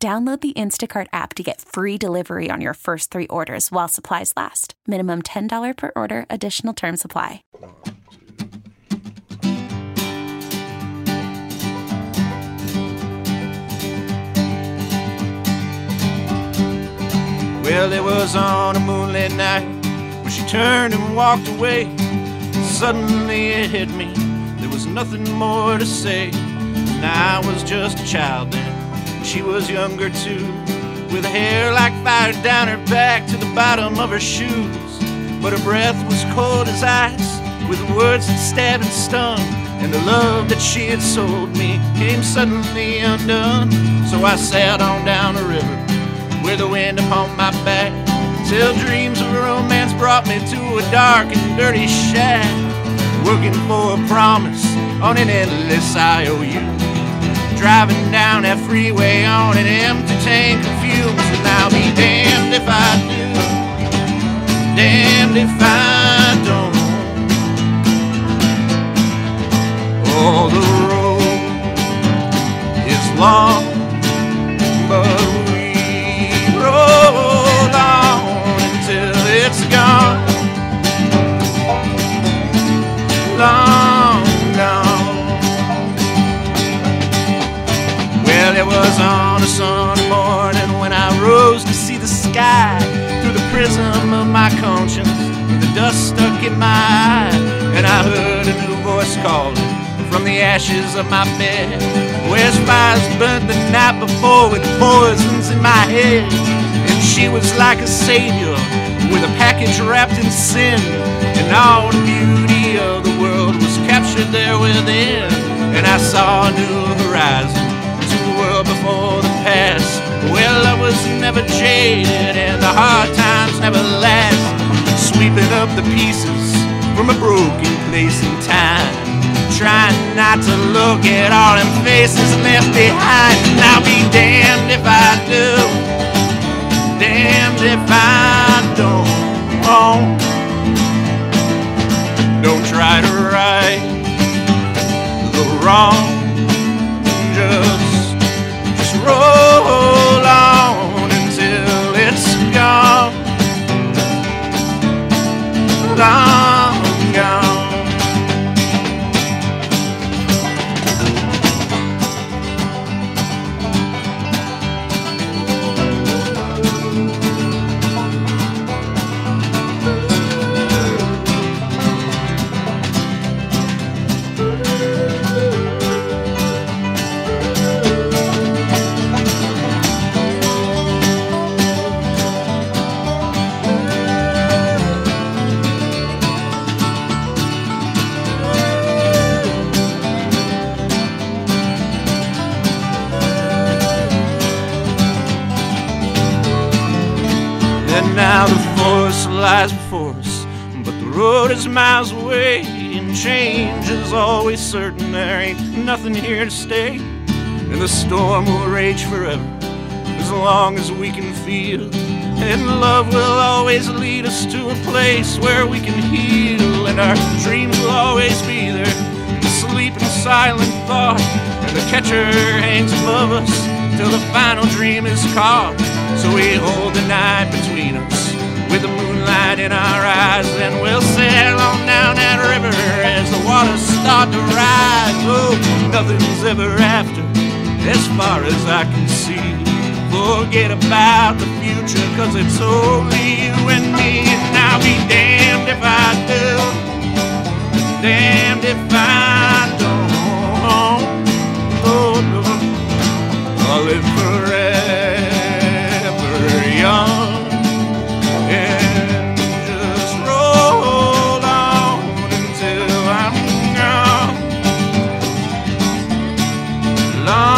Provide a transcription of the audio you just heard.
Download the Instacart app to get free delivery on your first three orders while supplies last. Minimum $10 per order, additional term supply. Well, it was on a moonlit night when she turned and walked away. Suddenly it hit me, there was nothing more to say. And I was just a child then, she was younger too. With hair like fire down her back to the bottom of her shoes. But her breath was cold as ice, with words that stabbed and stung. And the love that she had sold me came suddenly undone. So I sat on down the river with the wind upon my back. Till dreams of romance brought me to a dark and dirty shack. Working for a promise on an endless IOU. Driving down that freeway on an empty tank of fumes. And I'll be damned if I do, damned if I on a Sunday morning when I rose to see the sky through the prism of my conscience, with the dust stuck in my eye, and I heard a new voice calling from the ashes of my bed. Where's fires burnt the night before with poisons in my head? And she was like a savior with a package wrapped in sin, and all the beauty of the world was captured there within. And I saw a new horizon Love was never jaded and the hard times never last. Sweeping up the pieces from a broken place in time. Trying not to look at all them faces left behind. And I'll be damned if I do, damned if I don't. Oh. Don't try to right the wrong. Lies before us, but the road is miles away, and change is always certain. There ain't nothing here to stay, and the storm will rage forever as long as we can feel. And love will always lead us to a place where we can heal, and our dreams will always be there to sleep in silent thought. And the catcher hangs above us till the final dream is caught. So we hold the night start to rise. Oh, nothing's ever after, as far as I can see. Forget about the future, cause it's only you and me, and I'll be damned if I do, long.